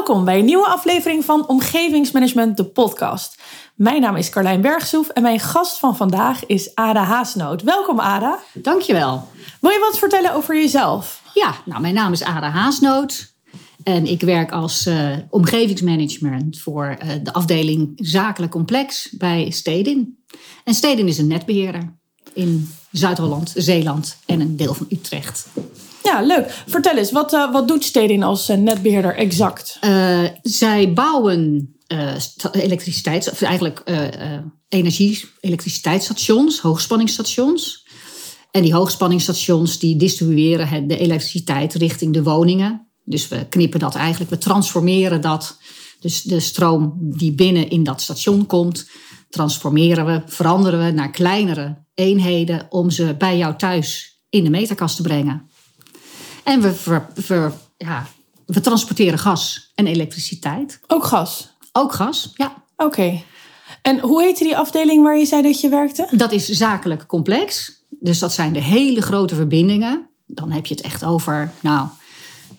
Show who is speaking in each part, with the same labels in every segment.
Speaker 1: Welkom bij een nieuwe aflevering van Omgevingsmanagement, de podcast. Mijn naam is Carlijn Bergsoef en mijn gast van vandaag is Ada Haasnoot. Welkom Ada.
Speaker 2: Dankjewel.
Speaker 1: Wil je wat vertellen over jezelf?
Speaker 2: Ja, nou, mijn naam is Ada Haasnoot. En ik werk als uh, omgevingsmanagement voor uh, de afdeling Zakelijk Complex bij Stedin. En Stedin is een netbeheerder in Zuid-Holland, Zeeland en een deel van Utrecht.
Speaker 1: Ja, leuk. Vertel eens, wat, uh, wat doet Stedin als netbeheerder exact?
Speaker 2: zij bouwen elektriciteits, of eigenlijk energie, elektriciteitsstations, hoogspanningsstations. En die hoogspanningsstations die distribueren de elektriciteit richting de woningen. Dus we knippen dat eigenlijk, we transformeren dat. Dus de stroom die binnen in dat station komt, transformeren we, veranderen we naar kleinere eenheden om ze bij jou thuis in de meterkast te brengen. En we, ver, ja, we transporteren gas en elektriciteit.
Speaker 1: Ook gas?
Speaker 2: Ook gas, ja.
Speaker 1: Oké. En hoe heette die afdeling waar je zei dat je werkte?
Speaker 2: Dat is zakelijk complex. Dus dat zijn de hele grote verbindingen. Dan heb je het echt over, nou,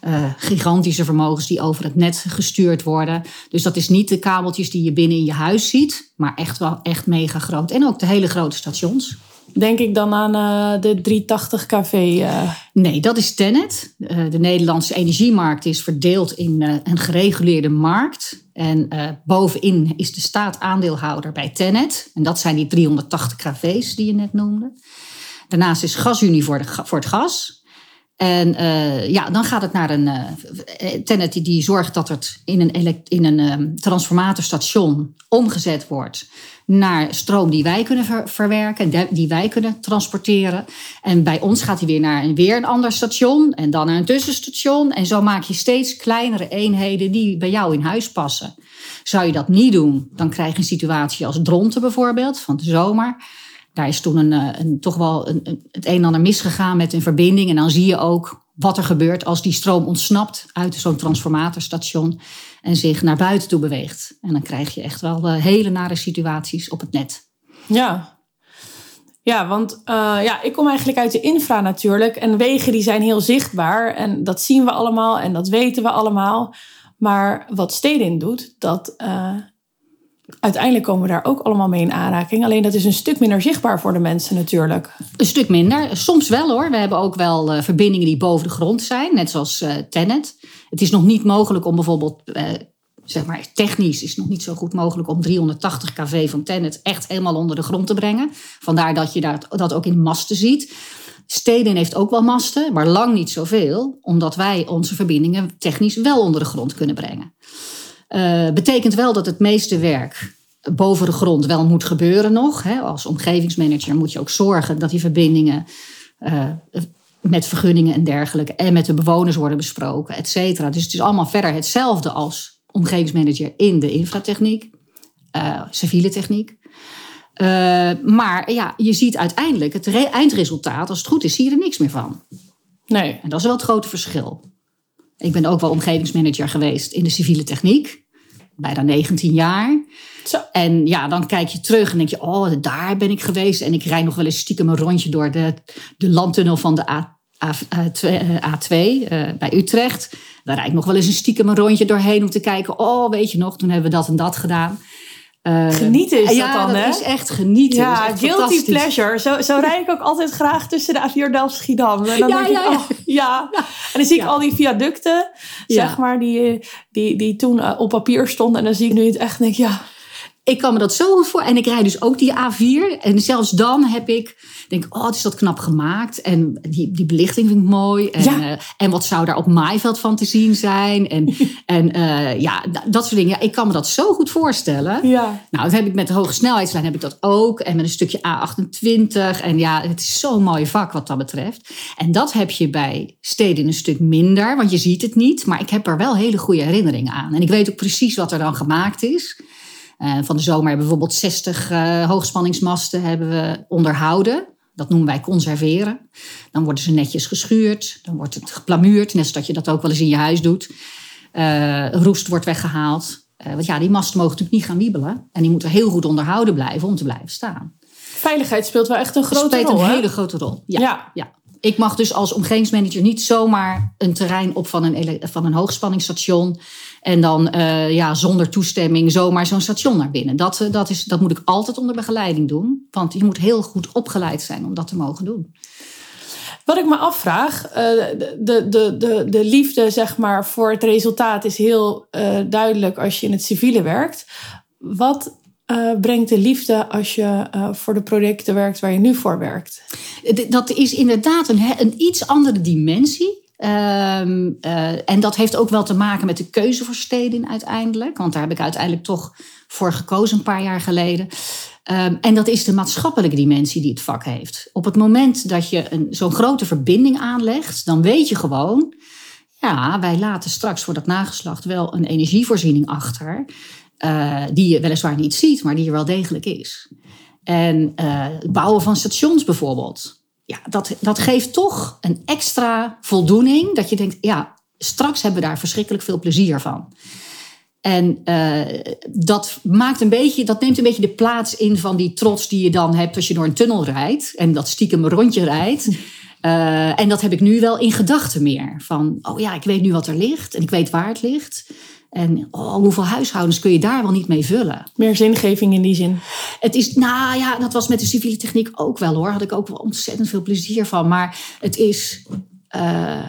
Speaker 2: uh, gigantische vermogens die over het net gestuurd worden. Dus dat is niet de kabeltjes die je binnen in je huis ziet, maar echt wel echt mega groot. En ook de hele grote stations.
Speaker 1: Denk ik dan aan uh, de 380 kV? Uh...
Speaker 2: Nee, dat is Tennet. de Nederlandse energiemarkt is verdeeld in een gereguleerde markt. En bovenin is de staat aandeelhouder bij Tennet. En dat zijn die 380 kV's die je net noemde. Daarnaast is GasUnie voor, de, voor het gas. En uh, ja, dan gaat het naar een uh, die, die zorgt dat het in een, in een um, transformatorstation omgezet wordt naar stroom die wij kunnen ver verwerken, die wij kunnen transporteren. En bij ons gaat hij weer naar een, weer een ander station en dan naar een tussenstation. En zo maak je steeds kleinere eenheden die bij jou in huis passen. Zou je dat niet doen, dan krijg je een situatie als Dronten bijvoorbeeld van de zomer daar is toen een, eh, een toch wel een, het een en ander misgegaan met een verbinding. En dan zie je ook wat er gebeurt als die stroom ontsnapt uit zo'n transformatorstation en zich naar buiten toe beweegt. En dan krijg je echt wel eh, hele nare situaties op het net.
Speaker 1: Ja, ja, want uh, ja, ik kom eigenlijk uit de infra natuurlijk. En wegen die zijn heel zichtbaar. En dat zien we allemaal en dat weten we allemaal. Maar wat Stedin doet, dat, uiteindelijk komen we daar ook allemaal mee in aanraking. Alleen dat is een stuk minder zichtbaar voor de mensen natuurlijk.
Speaker 2: Een stuk minder. Soms wel hoor. We hebben ook wel uh, verbindingen die boven de grond zijn, net zoals uh, Tenet. Het is nog niet mogelijk om bijvoorbeeld, uh, zeg maar technisch is nog niet zo goed mogelijk om 380 kV van Tenet echt helemaal onder de grond te brengen. Vandaar dat je dat, dat ook in masten ziet. Steden heeft ook wel masten, maar lang niet zoveel, omdat wij onze verbindingen technisch wel onder de grond kunnen brengen. Uh, betekent wel dat het meeste werk boven de grond wel moet gebeuren nog. Hè. Als omgevingsmanager moet je ook zorgen dat die verbindingen uh, met vergunningen en dergelijke en met de bewoners worden besproken, et cetera. Dus het is allemaal verder hetzelfde als omgevingsmanager in de infratechniek, uh, civiele techniek. maar ja, je ziet uiteindelijk het eindresultaat, als het goed is, zie je er niks meer van.
Speaker 1: Nee.
Speaker 2: En dat is wel het grote verschil. Ik ben ook wel omgevingsmanager geweest in de civiele techniek. Bijna 19 jaar.
Speaker 1: Zo.
Speaker 2: En ja, dan kijk je terug en denk je, oh, daar ben ik geweest. En ik rijd nog wel eens stiekem een rondje door de, de landtunnel van de A, A, A2, uh, bij Utrecht. Daar rijd ik nog wel eens een stiekem een rondje doorheen om te kijken, oh, weet je nog, toen hebben we dat en dat gedaan.
Speaker 1: Uh, genieten is
Speaker 2: ja,
Speaker 1: dat dan,
Speaker 2: dat
Speaker 1: hè?
Speaker 2: is echt genieten.
Speaker 1: Ja,
Speaker 2: echt
Speaker 1: guilty pleasure. Zo, zo rijd ik ook altijd graag tussen de A4 Delft-Schiedam. En dan
Speaker 2: ja,
Speaker 1: denk
Speaker 2: ja,
Speaker 1: ik, oh, ja. En dan zie ik al die viaducten, zeg maar, die, die, die toen uh, op papier stonden. En dan zie ik nu het echt en denk ja...
Speaker 2: Ik kan me dat zo goed voor. En ik rijd dus ook die A4. En zelfs dan heb ik, denk oh, het is dat knap gemaakt. En die, die belichting vind ik mooi. En,
Speaker 1: Ja.
Speaker 2: uh, en wat zou daar op maaiveld van te zien zijn? En, en uh, ja, dat soort dingen. Ja, ik kan me dat zo goed voorstellen.
Speaker 1: Ja.
Speaker 2: Nou, dat heb ik met de hoge snelheidslijn heb ik dat ook. En met een stukje A28. En ja, het is zo'n mooi vak wat dat betreft. En dat heb je bij steden een stuk minder. Want je ziet het niet. Maar ik heb er wel hele goede herinneringen aan. En ik weet ook precies wat er dan gemaakt is. Uh, van de zomer hebben we bijvoorbeeld 60 uh, hoogspanningsmasten hebben we onderhouden. Dat noemen wij conserveren. Dan worden ze netjes geschuurd. Dan wordt het geplamuurd. Net zoals je dat ook wel eens in je huis doet. Uh, roest wordt weggehaald. want ja, die masten mogen natuurlijk niet gaan wiebelen. En die moeten heel goed onderhouden blijven om te blijven staan.
Speaker 1: Veiligheid speelt wel echt een grote
Speaker 2: speelt
Speaker 1: rol.
Speaker 2: een
Speaker 1: hè?
Speaker 2: hele grote rol. Ja,
Speaker 1: Ja.
Speaker 2: ja. Ik mag dus als omgevingsmanager niet zomaar een terrein op van een, van een hoogspanningsstation. En dan uh, ja, zonder toestemming zomaar zo'n station naar binnen. Dat, uh, dat, is, dat moet ik altijd onder begeleiding doen. Want je moet heel goed opgeleid zijn om dat te mogen doen.
Speaker 1: Wat ik me afvraag, uh, de, de, de, de liefde zeg maar, voor het resultaat is heel duidelijk als je in het civiele werkt. Wat uh, brengt de liefde als je uh, voor de projecten werkt waar je nu voor werkt?
Speaker 2: Dat is inderdaad een, een iets andere dimensie. Uh, en dat heeft ook wel te maken met de keuze voor steden uiteindelijk. Want daar heb ik uiteindelijk toch voor gekozen een paar jaar geleden. Um, en dat is de maatschappelijke dimensie die het vak heeft. Op het moment dat je zo'n grote verbinding aanlegt, dan weet je gewoon. Ja, wij laten straks voor dat nageslacht wel een energievoorziening achter. Uh, die je weliswaar niet ziet, maar die er wel degelijk is. En het bouwen van stations bijvoorbeeld. Ja, dat, dat geeft toch een extra voldoening. Dat je denkt, ja, straks hebben we daar verschrikkelijk veel plezier van. En uh, dat, maakt een beetje, dat neemt een beetje de plaats in van die trots die je dan hebt als je door een tunnel rijdt. En dat stiekem rondje rijdt. Uh, en dat heb ik nu wel in gedachten meer. Van, oh ja, ik weet nu wat er ligt en ik weet waar het ligt. En oh, hoeveel huishoudens kun je daar wel niet mee vullen?
Speaker 1: Meer zingeving in die zin.
Speaker 2: Het is, nou ja, dat was met de civiele techniek ook wel hoor. Had ik ook wel ontzettend veel plezier van. Maar het is. Uh,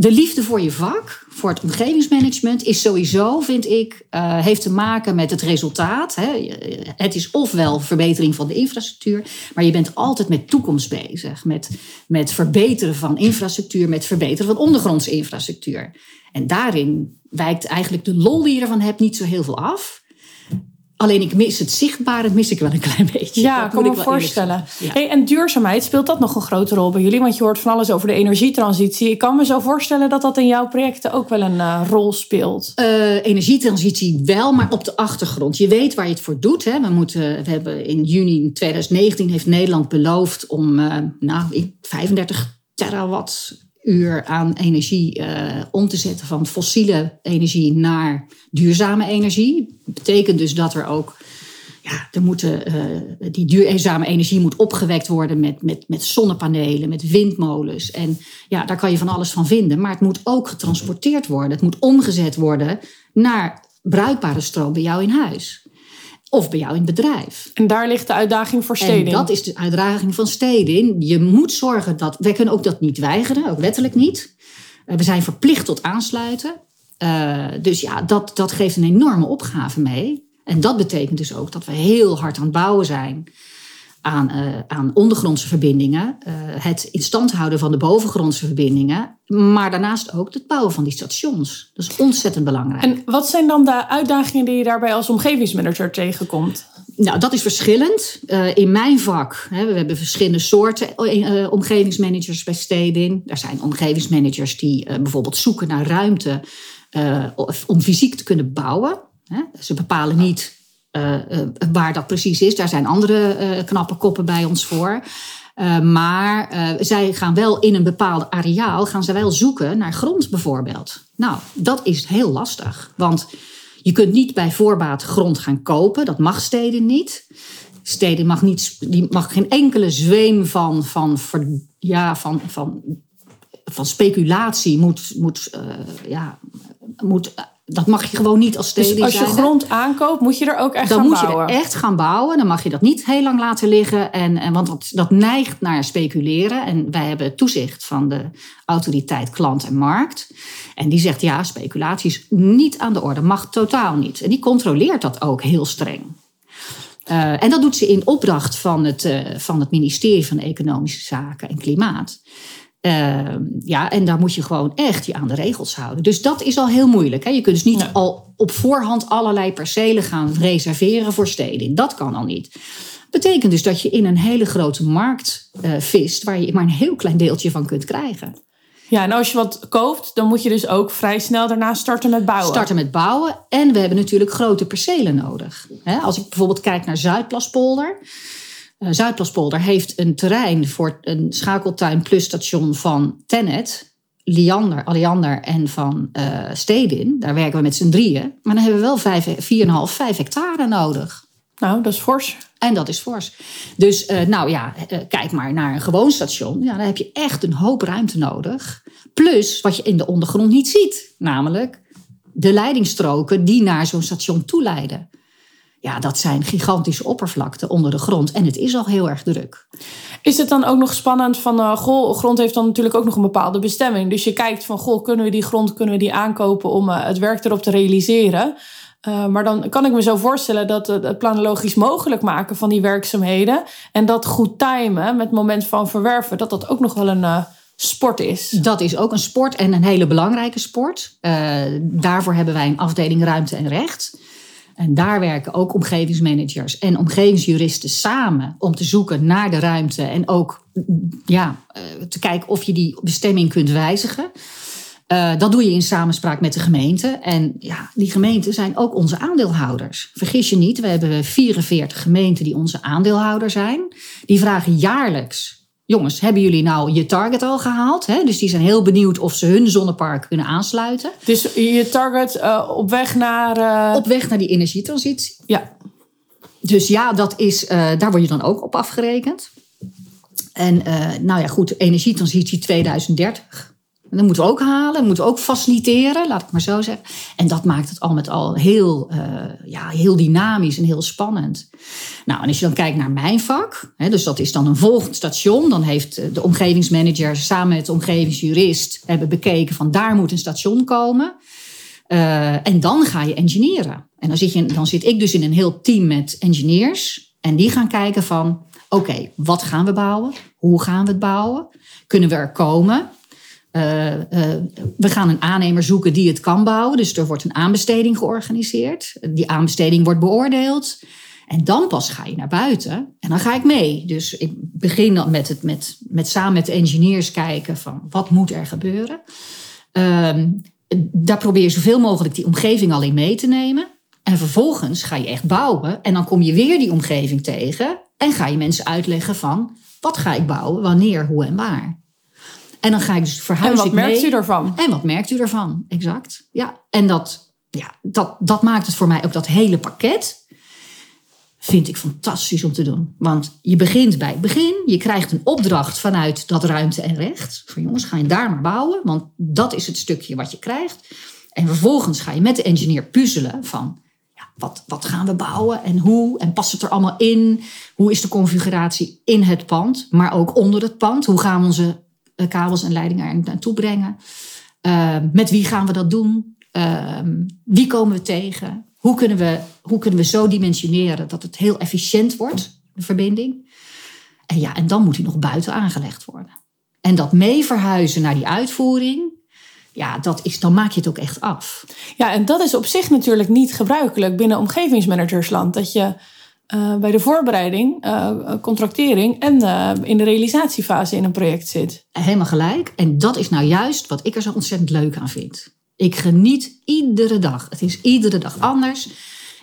Speaker 2: de liefde voor je vak, voor het omgevingsmanagement, is sowieso, vind ik, uh, heeft te maken met het resultaat. Hè. Het is ofwel verbetering van de infrastructuur, maar je bent altijd met toekomst bezig. Met, met verbeteren van infrastructuur, met verbeteren van ondergrondse infrastructuur. En daarin wijkt eigenlijk de lol die je ervan hebt niet zo heel veel af. Alleen ik mis het zichtbare, mis ik wel een klein beetje.
Speaker 1: Ja, dat kan me voorstellen. Ja. Hey, en duurzaamheid, speelt dat nog een grote rol bij jullie? Want je hoort van alles over de energietransitie. Ik kan me zo voorstellen dat dat in jouw projecten ook wel een uh, rol speelt.
Speaker 2: Uh, energietransitie wel, maar op de achtergrond. Je weet waar je het voor doet. Hè. We, moeten, we hebben in juni 2019 heeft Nederland beloofd om uh, nou, 35 terawatt uur aan energie uh, om te zetten van fossiele energie naar duurzame energie. Dat betekent dus dat er ook, ja, er moeten, uh, die duurzame energie moet opgewekt worden met, met, met zonnepanelen, met windmolens. En ja, daar kan je van alles van vinden. Maar het moet ook getransporteerd worden. Het moet omgezet worden naar bruikbare stroom bij jou in huis. Of bij jou in het bedrijf.
Speaker 1: En daar ligt de uitdaging voor steden.
Speaker 2: En dat is de uitdaging van steden. Je moet zorgen dat. Wij kunnen ook dat niet weigeren, ook wettelijk niet. Eh, we zijn verplicht tot aansluiten. Uh, dus ja, dat, dat geeft een enorme opgave mee. En dat betekent dus ook dat we heel hard aan het bouwen zijn aan, uh, aan ondergrondse verbindingen, uh, het in stand houden van de bovengrondse verbindingen, maar daarnaast ook het bouwen van die stations. Dat is ontzettend belangrijk.
Speaker 1: En wat zijn dan de uitdagingen die je daarbij als omgevingsmanager tegenkomt?
Speaker 2: Nou, dat is verschillend. Uh, in mijn vak, hè, we hebben verschillende soorten omgevingsmanagers bij steden. Er zijn omgevingsmanagers die bijvoorbeeld zoeken naar ruimte om fysiek te kunnen bouwen. Hè. Ze bepalen niet waar dat precies is. Daar zijn andere uh, knappe koppen bij ons voor. maar zij gaan wel in een bepaald areaal gaan zij wel zoeken naar grond bijvoorbeeld. Nou, dat is heel lastig. Want je kunt niet bij voorbaat grond gaan kopen. Dat mag steden niet. Steden mag, niet, die mag geen enkele zweem van, van, ja, van, van, van speculatie moet, moet, ja, moet dat mag je gewoon niet als steden
Speaker 1: Dus als je
Speaker 2: zijn,
Speaker 1: grond aankoopt, moet je er ook echt
Speaker 2: dan
Speaker 1: gaan
Speaker 2: moet
Speaker 1: bouwen?
Speaker 2: je er echt gaan bouwen. Dan mag je dat niet heel lang laten liggen. En, en, want dat, dat neigt naar speculeren. En wij hebben toezicht van de autoriteit klant en markt. En die zegt ja, speculatie is niet aan de orde. Mag totaal niet. En die controleert dat ook heel streng. Uh, en dat doet ze in opdracht van het, uh, van het ministerie van Economische Zaken en Klimaat. Uh, ja, en daar moet je gewoon echt je aan de regels houden. Dus dat is al heel moeilijk. Hè? Je kunt dus niet al op voorhand allerlei percelen gaan reserveren voor steden. Dat kan al niet. Betekent dus dat je in een hele grote markt uh, vist, waar je maar een heel klein deeltje van kunt krijgen.
Speaker 1: Ja, en als je wat koopt, dan moet je dus ook vrij snel daarna starten met bouwen.
Speaker 2: Starten met bouwen. En we hebben natuurlijk grote percelen nodig. Als ik bijvoorbeeld kijk naar Zuidplaspolder. Uh, Zuidplaspolder heeft een terrein voor een schakeltuin plus station van Tennet, Liander, Alliander en van uh, Stedin. Daar werken we met z'n drieën. Maar dan hebben we wel 4,5, 5 hectare nodig.
Speaker 1: Nou, dat is fors.
Speaker 2: En dat is fors. Dus uh, nou ja, uh, kijk maar naar een gewoon station. Ja, dan heb je echt een hoop ruimte nodig. Plus wat je in de ondergrond niet ziet. Namelijk de leidingstroken die naar zo'n station toe leiden. Ja, dat zijn gigantische oppervlakten onder de grond. En het is al heel erg druk.
Speaker 1: Is het dan ook nog spannend van, uh, goh, grond heeft dan natuurlijk ook nog een bepaalde bestemming. Dus je kijkt van, goh, kunnen we die grond, kunnen we die aankopen om uh, het werk erop te realiseren? Uh, maar dan kan ik me zo voorstellen dat het, het planologisch mogelijk maken van die werkzaamheden en dat goed timen met het moment van verwerven, dat dat ook nog wel een sport is.
Speaker 2: Dat is ook een sport en een hele belangrijke sport. daarvoor hebben wij een afdeling ruimte en recht. En daar werken ook omgevingsmanagers en omgevingsjuristen samen om te zoeken naar de ruimte en ook ja, eh, te kijken of je die bestemming kunt wijzigen. Uh, dat doe je in samenspraak met de gemeente. En ja, die gemeenten zijn ook onze aandeelhouders. Vergis je niet, we hebben 44 gemeenten die onze aandeelhouder zijn. Die vragen jaarlijks jongens, hebben jullie nou je target al gehaald? Hè? Dus die zijn heel benieuwd of ze hun zonnepark kunnen aansluiten.
Speaker 1: Dus je target uh, op weg naar... Uh...
Speaker 2: Op weg naar die energietransitie.
Speaker 1: Ja.
Speaker 2: Dus ja, dat is, uh, daar word je dan ook op afgerekend. En nou ja, goed, energietransitie 2030. En dat moeten we ook halen, dat moeten we ook faciliteren, laat ik maar zo zeggen. En dat maakt het al met al heel, uh, ja, heel dynamisch en heel spannend. Nou, en als je dan kijkt naar mijn vak, hè, dus dat is dan een volgend station, dan heeft de omgevingsmanager samen met de omgevingsjurist hebben bekeken van daar moet een station komen. Uh, en dan ga je engineeren. En dan zit, je, dan zit ik dus in een heel team met engineers. En die gaan kijken van, oké, wat gaan we bouwen? Hoe gaan we het bouwen? Kunnen we er komen? Uh, uh, we gaan een aannemer zoeken die het kan bouwen. Dus er wordt een aanbesteding georganiseerd. Die aanbesteding wordt beoordeeld. En dan pas ga je naar buiten. En dan ga ik mee. Dus ik begin dan met, het, met, met samen met de engineers kijken van wat moet er gebeuren. Uh, daar probeer je zoveel mogelijk die omgeving al in mee te nemen. En vervolgens ga je echt bouwen. En dan kom je weer die omgeving tegen. En ga je mensen uitleggen van wat ga ik bouwen, wanneer, hoe en waar. En dan ga ik dus verhuizen.
Speaker 1: En wat merkt u ervan?
Speaker 2: En wat merkt u ervan? Exact. Ja. En dat, ja, dat, dat maakt het voor mij ook dat hele pakket. Vind ik fantastisch om te doen. Want je begint bij het begin. Je krijgt een opdracht vanuit dat ruimte en recht. Van jongens, ga je daar maar bouwen. Want dat is het stukje wat je krijgt. En vervolgens ga je met de engineer puzzelen van ja, wat, wat gaan we bouwen en hoe? En past het er allemaal in? Hoe is de configuratie in het pand, maar ook onder het pand? Hoe gaan we onze kabels en leidingen er naartoe brengen. Ehm, met wie gaan we dat doen? Ehm, wie komen we tegen? Hoe kunnen we, hoe kunnen we zo dimensioneren dat het heel efficiënt wordt, de verbinding? En ja, en dan moet hij nog buiten aangelegd worden. En dat mee verhuizen naar die uitvoering, ja, dat is, dan maak je het ook echt af.
Speaker 1: Ja, en dat is op zich natuurlijk niet gebruikelijk binnen omgevingsmanagersland. Dat je uh, bij de voorbereiding, uh, contractering en uh, in de realisatiefase in een project zit.
Speaker 2: Helemaal gelijk. En dat is nou juist wat ik er zo ontzettend leuk aan vind. Ik geniet iedere dag. Het is iedere dag anders.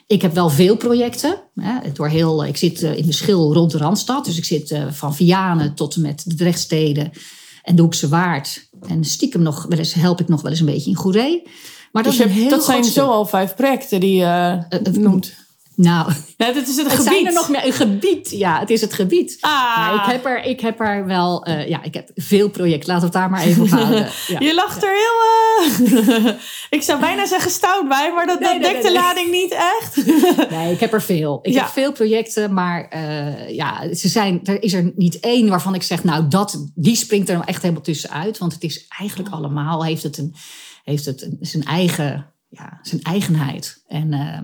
Speaker 2: Ik heb wel veel projecten. Hè, door heel, ik zit in de schil rond de Randstad. Dus ik zit van Vianen tot en met de Drechtsteden en de Hoekse Waard. En stiekem nog wel eens, help ik nog wel eens een beetje in Goeree. Maar
Speaker 1: dat, dus je, dat zijn zo al vijf projecten die je noemt.
Speaker 2: Nou,
Speaker 1: ja, dit is het,
Speaker 2: het
Speaker 1: gebied.
Speaker 2: zijn er nog meer een gebied. Ja, het is het gebied.
Speaker 1: Ah.
Speaker 2: ik, heb er, ik heb er wel, uh, ja, ik heb veel projecten. Laten we het daar maar even op houden.
Speaker 1: Ja. Je lacht er heel, uh, ik zou bijna zeggen stout bij, maar dat, nee, dat nee, dekt nee, de lading niet echt.
Speaker 2: nee, ik heb er veel. Ik ja. heb veel projecten, maar uh, ja, ze zijn, er is er niet één waarvan ik zeg, nou, dat, die springt er echt helemaal tussenuit. Want het is eigenlijk allemaal, heeft het, een, heeft het een, zijn eigen ja, zijn eigenheid. En uh,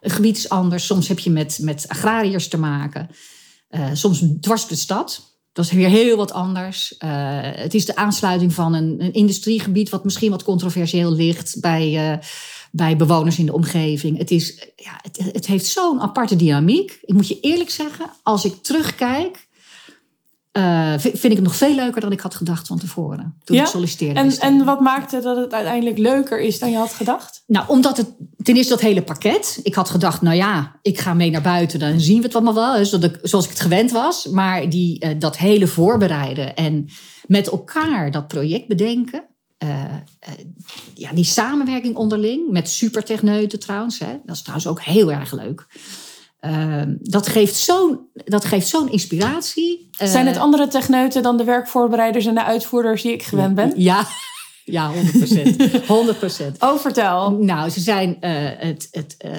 Speaker 2: gebied is anders. Soms heb je met, met agrariërs te maken. Uh, soms dwars de stad. Dat is weer heel wat anders. Uh, het is de aansluiting van een, een, industriegebied... wat misschien wat controversieel ligt bij, bij bewoners in de omgeving. Het, is, ja, het, het heeft zo'n aparte dynamiek. Ik moet je eerlijk zeggen, als ik terugkijk... Uh, vind ik het nog veel leuker dan ik had gedacht van tevoren. Toen
Speaker 1: ja?
Speaker 2: ik solliciteerde.
Speaker 1: En, en wat maakte dat het uiteindelijk leuker is dan je had gedacht?
Speaker 2: Nou, omdat het ten eerste dat hele pakket. Ik had gedacht, nou ja, ik ga mee naar buiten, dan zien we het allemaal wel. Ik, zoals ik het gewend was. Maar die, uh, dat hele voorbereiden en met elkaar dat project bedenken. Uh, ja, die samenwerking onderling met supertechneuten trouwens. Hè, dat is trouwens ook heel erg leuk. Dat geeft zo'n dat geeft zo'n inspiratie.
Speaker 1: Zijn het
Speaker 2: Eh,
Speaker 1: andere techneuten dan de werkvoorbereiders en de uitvoerders die ik gewend ben?
Speaker 2: Ja, ja 100%. 100%.
Speaker 1: Oh, vertel.
Speaker 2: Nou, ze zijn eh, het, het, eh,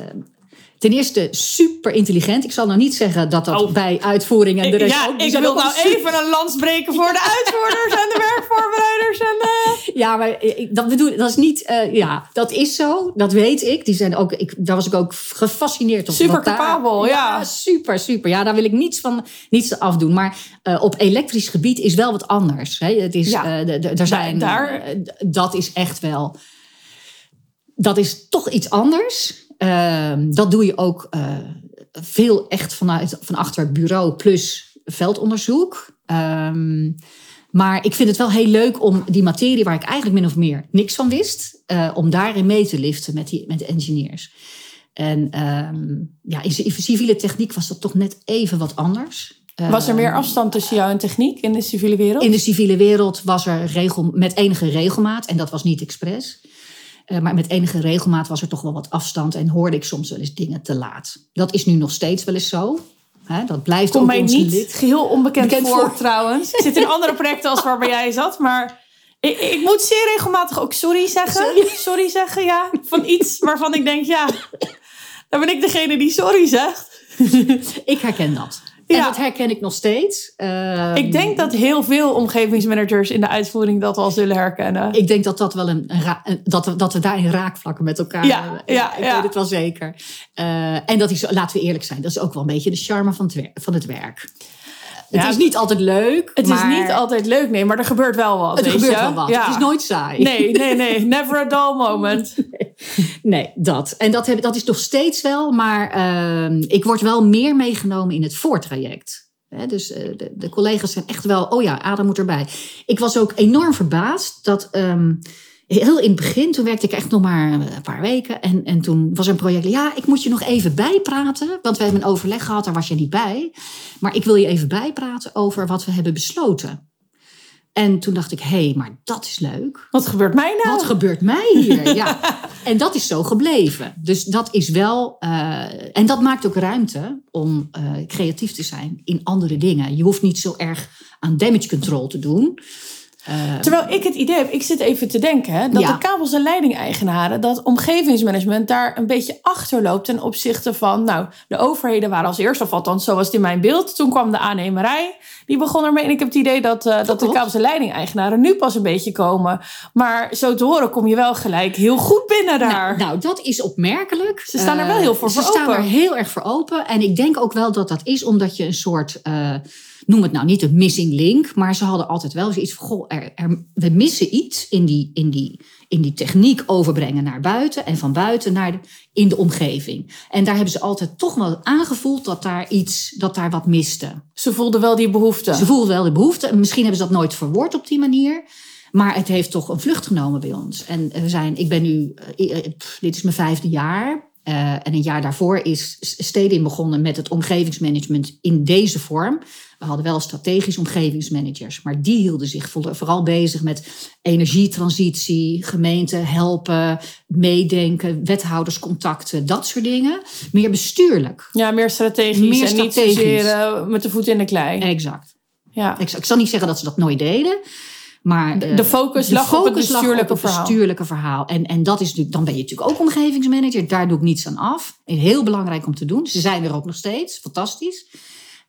Speaker 2: ten eerste super intelligent. Ik zal nou niet zeggen dat dat
Speaker 1: Oh.
Speaker 2: bij uitvoering en de rest
Speaker 1: ja,
Speaker 2: ook.
Speaker 1: Ik
Speaker 2: zijn
Speaker 1: wil nou
Speaker 2: super-
Speaker 1: even een lans breken voor de uitvoerders en de werkvoorbereiders. En de...
Speaker 2: Ja, maar ik- dat bedoel dat is niet. eh, ja, dat is zo. Dat weet ik. Die zijn ook. Ik, daar was ik ook gefascineerd op.
Speaker 1: Super
Speaker 2: daar-
Speaker 1: capabel, ja.
Speaker 2: super, super. Ja, daar wil ik niets van niets afdoen. Maar eh, op elektrisch gebied is wel wat anders. Hè. Het is.
Speaker 1: Ja.
Speaker 2: eh, er zijn.
Speaker 1: daar-
Speaker 2: eh, dat is echt wel. Dat is toch iets anders. Ehm, dat doe je ook eh, veel echt vanuit van achter het bureau plus veldonderzoek. Ehm, maar ik vind het wel heel leuk om die materie waar ik eigenlijk min of meer niks van wist, eh, om daarin mee te liften met, die, met de engineers. En ehm, ja, in ci- civiele techniek was dat toch net even wat anders.
Speaker 1: Was er meer afstand tussen jou en techniek in de civiele wereld?
Speaker 2: in de civiele wereld was er regel, met enige regelmaat, en dat was niet expres. Eh, maar met enige regelmaat was er toch wel wat afstand en hoorde ik soms wel eens dingen te laat. Dat is nu nog steeds wel eens zo. Hè, dat blijft ook
Speaker 1: mij niet
Speaker 2: lid.
Speaker 1: geheel onbekend
Speaker 2: Bekend
Speaker 1: voor,
Speaker 2: voor.
Speaker 1: trouwens. Ik zit in andere projecten als waarbij jij zat, maar ik, ik moet zeer regelmatig ook sorry zeggen.
Speaker 2: Sorry.
Speaker 1: Sorry zeggen, ja. Van iets waarvan ik denk, ja, dan ben ik degene die sorry zegt.
Speaker 2: Ik herken dat. En
Speaker 1: Ja.
Speaker 2: dat herken ik nog steeds. Ehm,
Speaker 1: Ik denk dat heel veel omgevingsmanagers in de uitvoering dat al zullen herkennen.
Speaker 2: Ik denk dat, dat, wel een, dat, we, dat we daarin raakvlakken met elkaar
Speaker 1: Ja,
Speaker 2: hebben.
Speaker 1: ja,
Speaker 2: ik weet het wel zeker. Eh, en dat is, laten we eerlijk zijn, dat is ook wel een beetje de charme van het, wer- van het werk.
Speaker 1: Ja,
Speaker 2: het is niet altijd leuk.
Speaker 1: Het
Speaker 2: maar
Speaker 1: is niet altijd leuk, nee, maar er gebeurt wel wat.
Speaker 2: Het gebeurt
Speaker 1: je?
Speaker 2: wel wat.
Speaker 1: Ja.
Speaker 2: Het is nooit saai.
Speaker 1: Nee, nee, nee. Never a dull moment.
Speaker 2: Nee, dat. En dat, heb, dat is nog steeds wel, maar ehm, ik word wel meer meegenomen in het voortraject. Dus eh, de, de collega's zijn echt wel, oh ja, Adam moet erbij. Ik was ook enorm verbaasd dat ehm, heel in het begin, toen werkte ik echt nog maar een paar weken. En, en toen was er een project, ja, ik moet je nog even bijpraten. Want we hebben een overleg gehad, daar was je niet bij. Maar ik wil je even bijpraten over wat we hebben besloten. En toen dacht ik, hé, hey, maar dat is leuk.
Speaker 1: Wat gebeurt mij nou?
Speaker 2: Wat gebeurt mij hier? Ja. En dat is zo gebleven. Dus dat is wel. eh, en dat maakt ook ruimte om eh, creatief te zijn in andere dingen. Je hoeft niet zo erg aan damage control te doen. Eh,
Speaker 1: Terwijl ik het idee heb, ik zit even te denken, hè, dat
Speaker 2: Ja.
Speaker 1: de kabels- en leidingeigenaren, dat omgevingsmanagement daar een beetje achterloopt ten opzichte van, nou, de overheden waren als eerste, of althans zo was het in mijn beeld. Toen kwam de aannemerij, die begon ermee. En ik heb het idee dat, eh, dat de kabels- en leidingeigenaren nu pas een beetje komen. Maar zo te horen kom je wel gelijk heel goed binnen daar.
Speaker 2: Nou, nou, dat is opmerkelijk.
Speaker 1: Ze staan er wel
Speaker 2: Eh,
Speaker 1: heel voor
Speaker 2: Ze
Speaker 1: voor
Speaker 2: staan
Speaker 1: open.
Speaker 2: er heel erg voor open. En ik denk ook wel dat dat is omdat je een soort, eh, noem het nou niet een missing link, maar ze hadden altijd wel zoiets van, goh, er, er- we missen iets in die, in, die, in die techniek overbrengen naar buiten en van buiten naar de, in de omgeving. En daar hebben ze altijd toch wel aangevoeld dat daar iets, dat daar wat miste.
Speaker 1: Ze voelden wel die behoefte.
Speaker 2: Ze voelden wel de behoefte. Misschien hebben ze dat nooit verwoord op die manier. Maar het heeft toch een vlucht genomen bij ons. En we zijn, ik ben nu, eh, eh, dit is mijn vijfde jaar. Eh, en een jaar daarvoor is Stedin begonnen met het omgevingsmanagement in deze vorm. We hadden wel strategisch omgevingsmanagers, maar die hielden zich voor- vooral bezig met energietransitie, gemeenten helpen, meedenken, wethouderscontacten, dat soort dingen. Meer bestuurlijk.
Speaker 1: Ja, meer strategisch
Speaker 2: Meer
Speaker 1: en niet
Speaker 2: strategisch.
Speaker 1: zozeer eh, met de voet in de klei.
Speaker 2: Exact.
Speaker 1: Ja.
Speaker 2: Ik, ik zal niet zeggen dat ze dat nooit deden. Maar eh,
Speaker 1: De focus lag op het bestuurlijke verhaal.
Speaker 2: bestuurlijke verhaal. En, en dat is natuurlijk, dan ben je natuurlijk ook omgevingsmanager. Daar doe ik niets aan af. Heel belangrijk om te doen. Ze zijn er ook nog steeds. Fantastisch.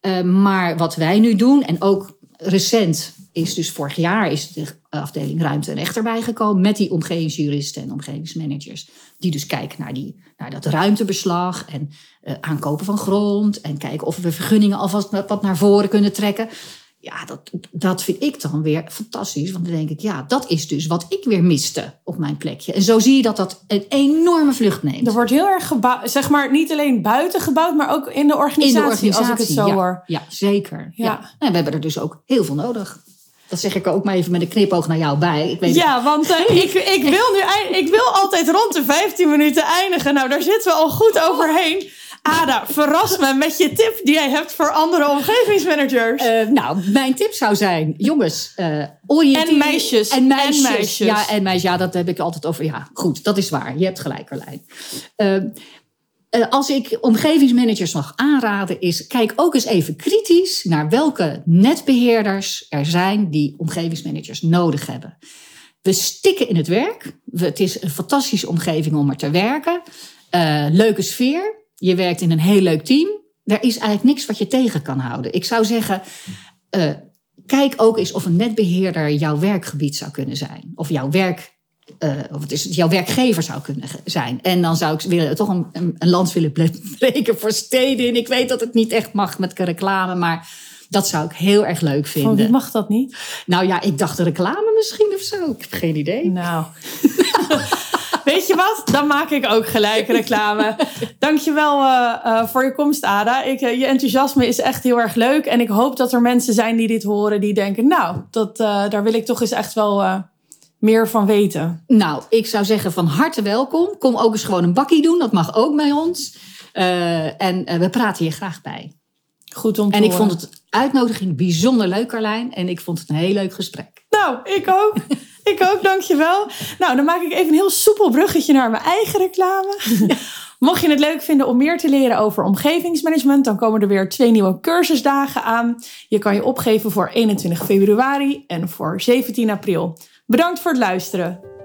Speaker 2: Eh, maar wat wij nu doen, en ook recent is dus vorig jaar is de afdeling ruimte en echt erbij gekomen met die omgevingsjuristen en omgevingsmanagers. Die dus kijken naar, die, naar dat ruimtebeslag en eh, aankopen van grond en kijken of we vergunningen alvast wat naar voren kunnen trekken. Ja, dat, dat vind ik dan weer fantastisch. Want dan denk ik, ja, dat is dus wat ik weer miste op mijn plekje. En zo zie je dat dat een enorme vlucht neemt.
Speaker 1: Er wordt heel erg gebouwd, zeg maar niet alleen buiten gebouwd, maar ook in de
Speaker 2: in
Speaker 1: organisatie,
Speaker 2: de organisatie.
Speaker 1: als ik het zo
Speaker 2: ja,
Speaker 1: hoor.
Speaker 2: Ja, zeker.
Speaker 1: Ja.
Speaker 2: Ja. En we hebben er dus ook heel veel nodig. Dat zeg ik ook maar even met een knipoog naar jou bij. Ik weet
Speaker 1: Ja, want eh, ik, ik, wil nu, ik wil altijd rond de 15 minuten eindigen. Nou, daar zitten we al goed overheen. Ada, verras me met je tip die jij hebt voor andere omgevingsmanagers.
Speaker 2: Eh, nou, mijn tip zou zijn, jongens, oriënteer...
Speaker 1: En meisjes.
Speaker 2: En meisjes.
Speaker 1: En meisjes.
Speaker 2: Ja, en meisjes. Ja, dat heb ik altijd over. Ja, goed, dat is waar. Je hebt gelijk, Carlijn. Eh, eh, als ik omgevingsmanagers mag aanraden, is kijk ook eens even kritisch naar welke netbeheerders er zijn die omgevingsmanagers nodig hebben. We stikken in het werk. Het is een fantastische omgeving om er te werken. Uh, leuke sfeer. Je werkt in een heel leuk team. Er is eigenlijk niks wat je tegen kan houden. Ik zou zeggen, uh, kijk ook eens of een netbeheerder jouw werkgebied zou kunnen zijn. Of jouw werk uh, of het is jouw werkgever zou kunnen zijn. En dan zou ik willen, toch een, een, een land willen breken voor steden. Ik weet dat het niet echt mag met reclame, maar dat zou ik heel erg leuk vinden.
Speaker 1: Van wie mag dat niet?
Speaker 2: Nou ja, ik dacht reclame misschien of zo. Ik heb geen idee.
Speaker 1: Nou. Weet je wat? Dan maak ik ook gelijk reclame. Dankjewel uh, uh, voor je komst, Ada. Ik, uh, je enthousiasme is echt heel erg leuk. En ik hoop dat er mensen zijn die dit horen, die denken: Nou, dat, daar wil ik toch eens echt wel meer van weten?
Speaker 2: Nou, ik zou zeggen van harte welkom. Kom ook eens gewoon een bakkie doen. Dat mag ook bij ons. En we praten hier graag bij.
Speaker 1: Goed om te
Speaker 2: En ik
Speaker 1: horen.
Speaker 2: vond het uitnodiging bijzonder leuk, Carlijn. En ik vond het een heel leuk gesprek.
Speaker 1: Nou, ik ook. ik ook, dankjewel. Nou, dan maak ik even een heel soepel bruggetje naar mijn eigen reclame. Mocht je het leuk vinden om meer te leren over omgevingsmanagement, dan komen er weer twee nieuwe cursusdagen aan. Je kan je opgeven voor 21 februari en voor 17 april. Bedankt voor het luisteren.